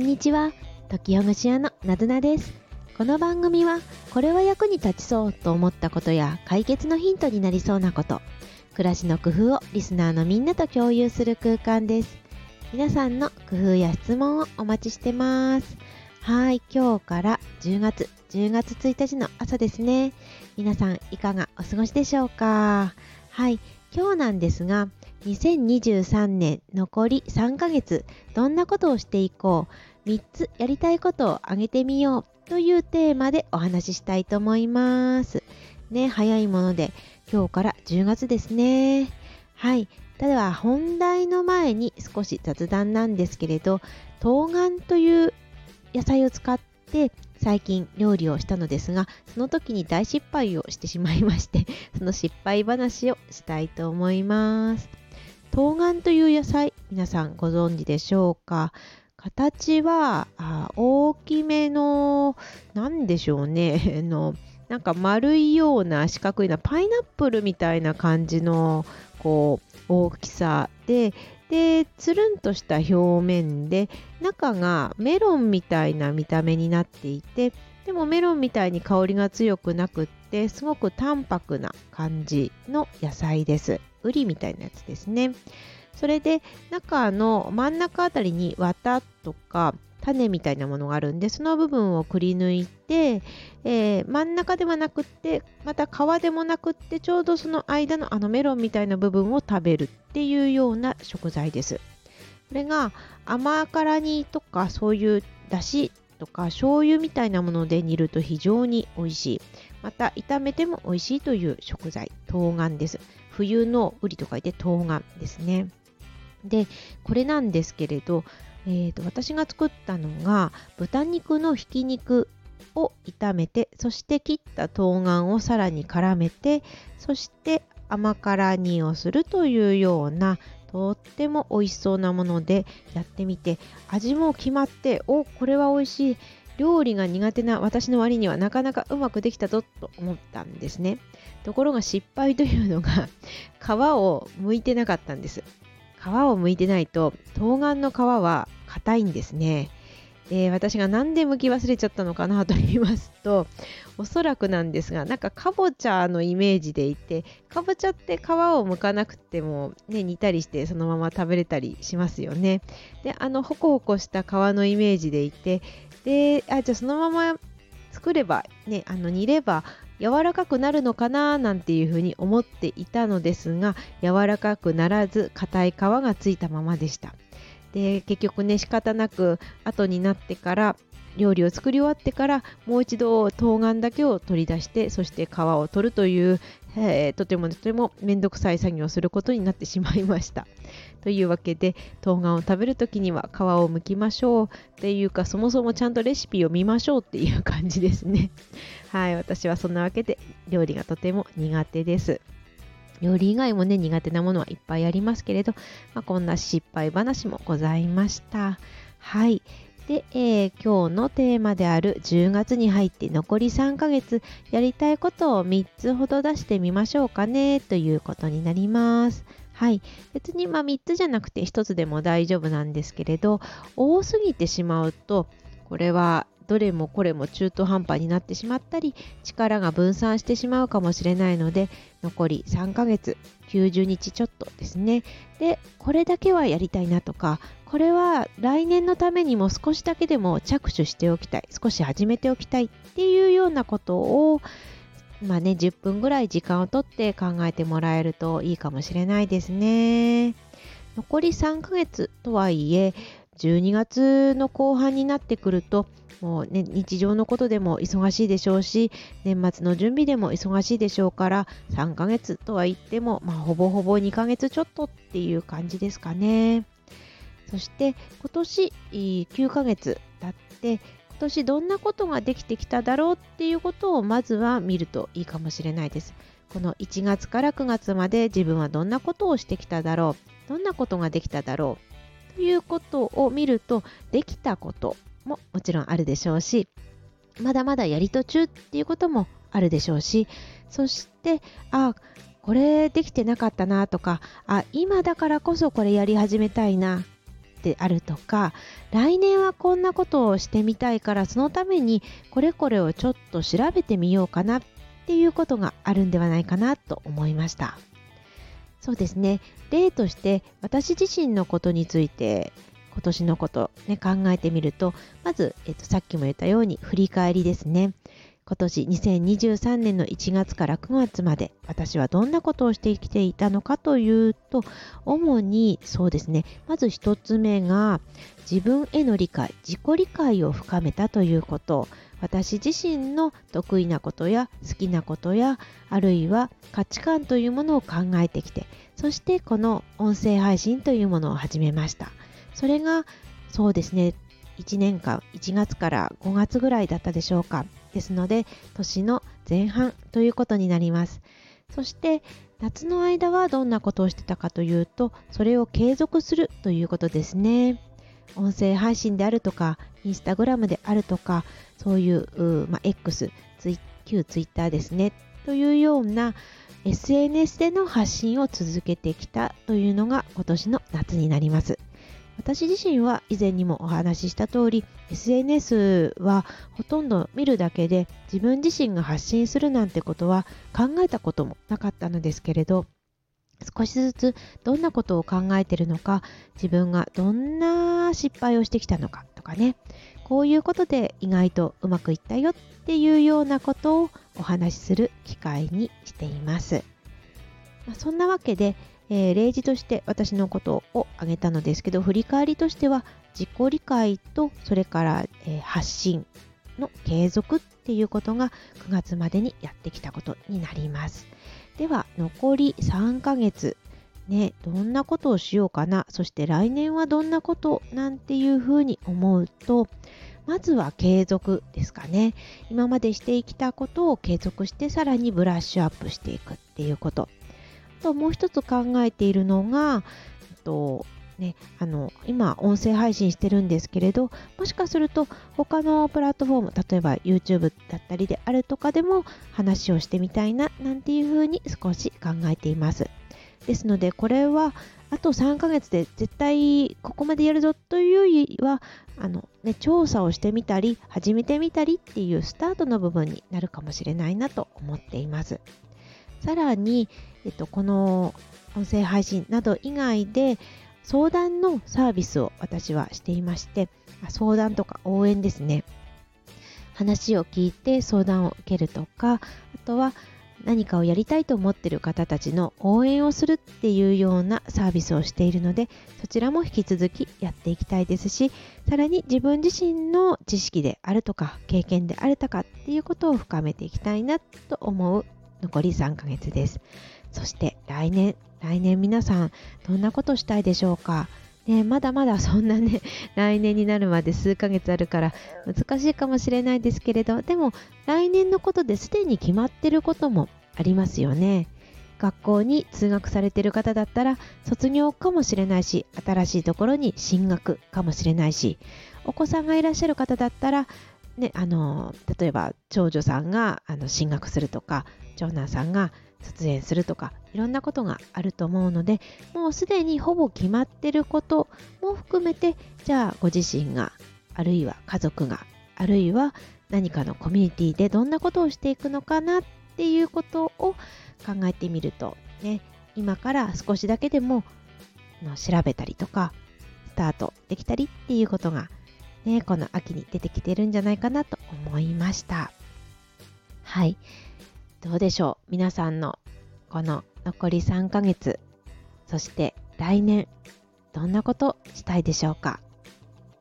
んにちは。時ほぐし屋のなずなです。この番組はこれは役に立ちそうと思ったことや解決のヒントになりそうなこと暮らしの工夫をリスナーのみんなと共有する空間です。皆さんの工夫や質問をお待ちしてます。はい今日から10月10月1日の朝ですね。皆さんいかがお過ごしでしょうか？はい今日なんですが2023年残り3ヶ月どんなことをしていこう？3つやりたいことを挙げてみようというテーマでお話ししたいと思います。ね早いもので今日から10月ですね。はい。ただ本題の前に少し雑談なんですけれど冬瓜という野菜を使って最近料理をしたのですがその時に大失敗をしてしまいまして その失敗話をしたいと思います。冬瓜という野菜皆さんご存知でしょうか？形はあ大きめの何でしょうね。のなんか丸いような四角いなパイナップルみたいな感じのこう大きさででつるんとした表面で中がメロンみたいな見た目になっていてでもメロンみたいに香りが強くなくってすごく淡白な感じの野菜です。ウリみたいなやつですね。それで中の真ん中あたりに綿とか種みたいなものがあるんでその部分をくり抜いて、えー、真ん中ではなくってまた皮でもなくってちょうどその間のあのメロンみたいな部分を食べるっていうような食材です。これが甘辛煮とかそういうだしとか醤油みたいなもので煮ると非常に美味しい。また炒めても美味しいという食材、冬瓜です。冬のウリと書いて冬瓜ですね。で、これなんですけれど、えーと、私が作ったのが豚肉のひき肉を炒めてそして切った冬瓜をさらに絡めてそして甘辛煮をするというようなとっても美味しそうなものでやってみて味も決まっておこれは美味しい。料理が苦手な私の割にはなかなかうまくできたぞと思ったんですね。ところが失敗というのが皮を剥いてなかったんです。皮を剥いてないと冬瓜の皮は硬いんですね。で私が何で剥き忘れちゃったのかなと言いますとおそらくなんですがなんかかぼちゃのイメージでいてかぼちゃって皮を剥かなくても、ね、煮たりしてそのまま食べれたりしますよね。であのホコホコした皮のイメージでいてであじゃあそのまま作ればねあの煮れば柔らかくなるのかななんていうふうに思っていたのですが柔らかくならず硬い皮がついたままでした。で結局ね仕方なく後になってから料理を作り終わってからもう一度冬瓜だけを取り出してそして皮を取るという、えー、とてもとてもめんどくさい作業をすることになってしまいました。というわけで冬瓜を食べる時には皮を剥きましょうっていうかそもそもちゃんとレシピを見ましょうっていう感じですね。はい私はそんなわけで料理がとても苦手です。料理以外もね苦手なものはいっぱいありますけれど、まあ、こんな失敗話もございました。はい。で、えー、今日のテーマである10月に入って残り3ヶ月やりたいことを3つほど出してみましょうかねということになります。はい。別にまあ3つじゃなくて1つでも大丈夫なんですけれど、多すぎてしまうと、これはどれもこれも中途半端になってしまったり力が分散してしまうかもしれないので残り3ヶ月90日ちょっとですね。でこれだけはやりたいなとかこれは来年のためにも少しだけでも着手しておきたい少し始めておきたいっていうようなことをまあね10分ぐらい時間をとって考えてもらえるといいかもしれないですね。残り3ヶ月とはいえ12月の後半になってくるともうね日常のことでも忙しいでしょうし年末の準備でも忙しいでしょうから3ヶ月とは言っても、まあ、ほぼほぼ2ヶ月ちょっとっていう感じですかね。そして今年9ヶ月経って今年どんなことができてきただろうっていうことをまずは見るといいかもしれないです。この1月から9月まで自分はどんなことをしてきただろうどんなことができただろうということを見るとできたことももちろんあるでしょうしまだまだやり途中っていうこともあるでしょうしそしてあこれできてなかったなとかあ今だからこそこれやり始めたいなであるとか来年はこんなことをしてみたいからそのためにこれこれをちょっと調べてみようかなっていうことがあるんではないかなと思いました。そうですね。例として私自身のことについて今年のこと、ね、考えてみるとまず、えっと、さっきも言ったように振り返りですね。今年2023年の1月から9月まで私はどんなことをしてきていたのかというと主にそうですね。まず1つ目が自分への理解自己理解を深めたということ。私自身の得意なことや好きなことやあるいは価値観というものを考えてきてそしてこの音声配信というものを始めました。それがそうですね。1年間1月から5月ぐらいだったでしょうか。ですので年の前半ということになります。そして夏の間はどんなことをしてたかというとそれを継続するということですね。音声配信であるとかインスタグラムであるとかそういうまあ、X ツイ旧ツイッターですね。というような SNS での発信を続けてきたというのが今年の夏になります。私自身は以前にもお話しした通り SNS はほとんど見るだけで自分自身が発信するなんてことは考えたこともなかったのですけれど少しずつどんなことを考えているのか自分がどんな失敗をしてきたのかとかねこういうことで意外とうまくいったよっていうようなことをお話しする機会にしています。まあ、そんなわけでえー、例示として私のことを挙げたのですけど振り返りとしては自己理解とそれから、えー、発信の継続っていうことが9月までにやってきたことになります。では残り3ヶ月ねどんなことをしようかなそして来年はどんなことなんていうふうに思うとまずは継続ですかね。今までしてきたことを継続してさらにブラッシュアップしていくっていうこと。ともう一つ考えているのが、えっとね、あの今音声配信してるんですけれどもしかすると他のプラットフォーム例えば YouTube だったりであるとかでも話をしてみたいななんていうふうに少し考えています。ですのでこれはあと3ヶ月で絶対ここまでやるぞというよりはあの、ね、調査をしてみたり始めてみたりっていうスタートの部分になるかもしれないなと思っています。さらに、えっと、この音声配信など以外で相談のサービスを私はしていまして相談とか応援ですね。話を聞いて相談を受けるとかあとは何かをやりたいと思っている方たちの応援をするっていうようなサービスをしているのでそちらも引き続きやっていきたいですしさらに自分自身の知識であるとか経験であるとかっていうことを深めていきたいなと思う残り3ヶ月です。そして来年、来年皆さんどんなことしたいでしょうか？ね、まだまだそんなね、来年になるまで数ヶ月あるから難しいかもしれないですけれど、でも来年のことですでに決まってることもありますよね。学校に通学されてる方だったら卒業かもしれないし、新しいところに進学かもしれないし、お子さんがいらっしゃる方だったらね、あの例えば長女さんがあの進学するとか長男さんが卒園するとかいろんなことがあると思うのでもうすでにほぼ決まってることも含めてじゃあご自身があるいは家族があるいは何かのコミュニティでどんなことをしていくのかなっていうことを考えてみるとね今から少しだけでもの調べたりとかスタートできたりっていうことがね、この秋に出てきてるんじゃないかなと思いました。はい。どうでしょう？皆さんのこの残り3ヶ月、そして来年、どんなことしたいでしょうか？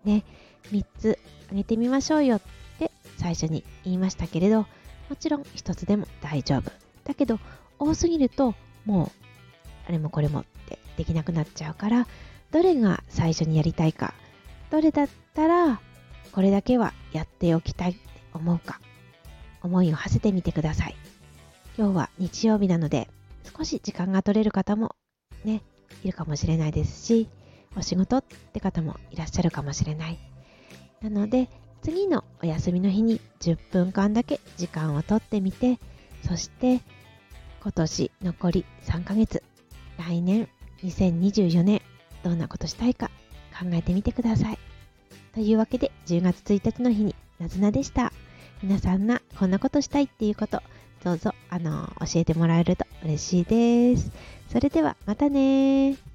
ね、3つあげてみましょうよって最初に言いましたけれど、もちろん1つでも大丈夫。だけど、多すぎるともう、あれもこれもってできなくなっちゃうから、どれが最初にやりたいか、どれだったらこれだけはやっておきたいって思うか？思いを馳せてみてください。今日は日曜日なので少し時間が取れる方もねいるかもしれないですしお仕事って方もいらっしゃるかもしれない。なので次のお休みの日に10分間だけ時間を取ってみてそして今年残り3ヶ月来年2024年どんなことしたいか考えてみてください。というわけで10月1日の日になずなでした。皆さんがこんなことしたいっていうことどうぞの教えてもらえると嬉しいです。それではまたね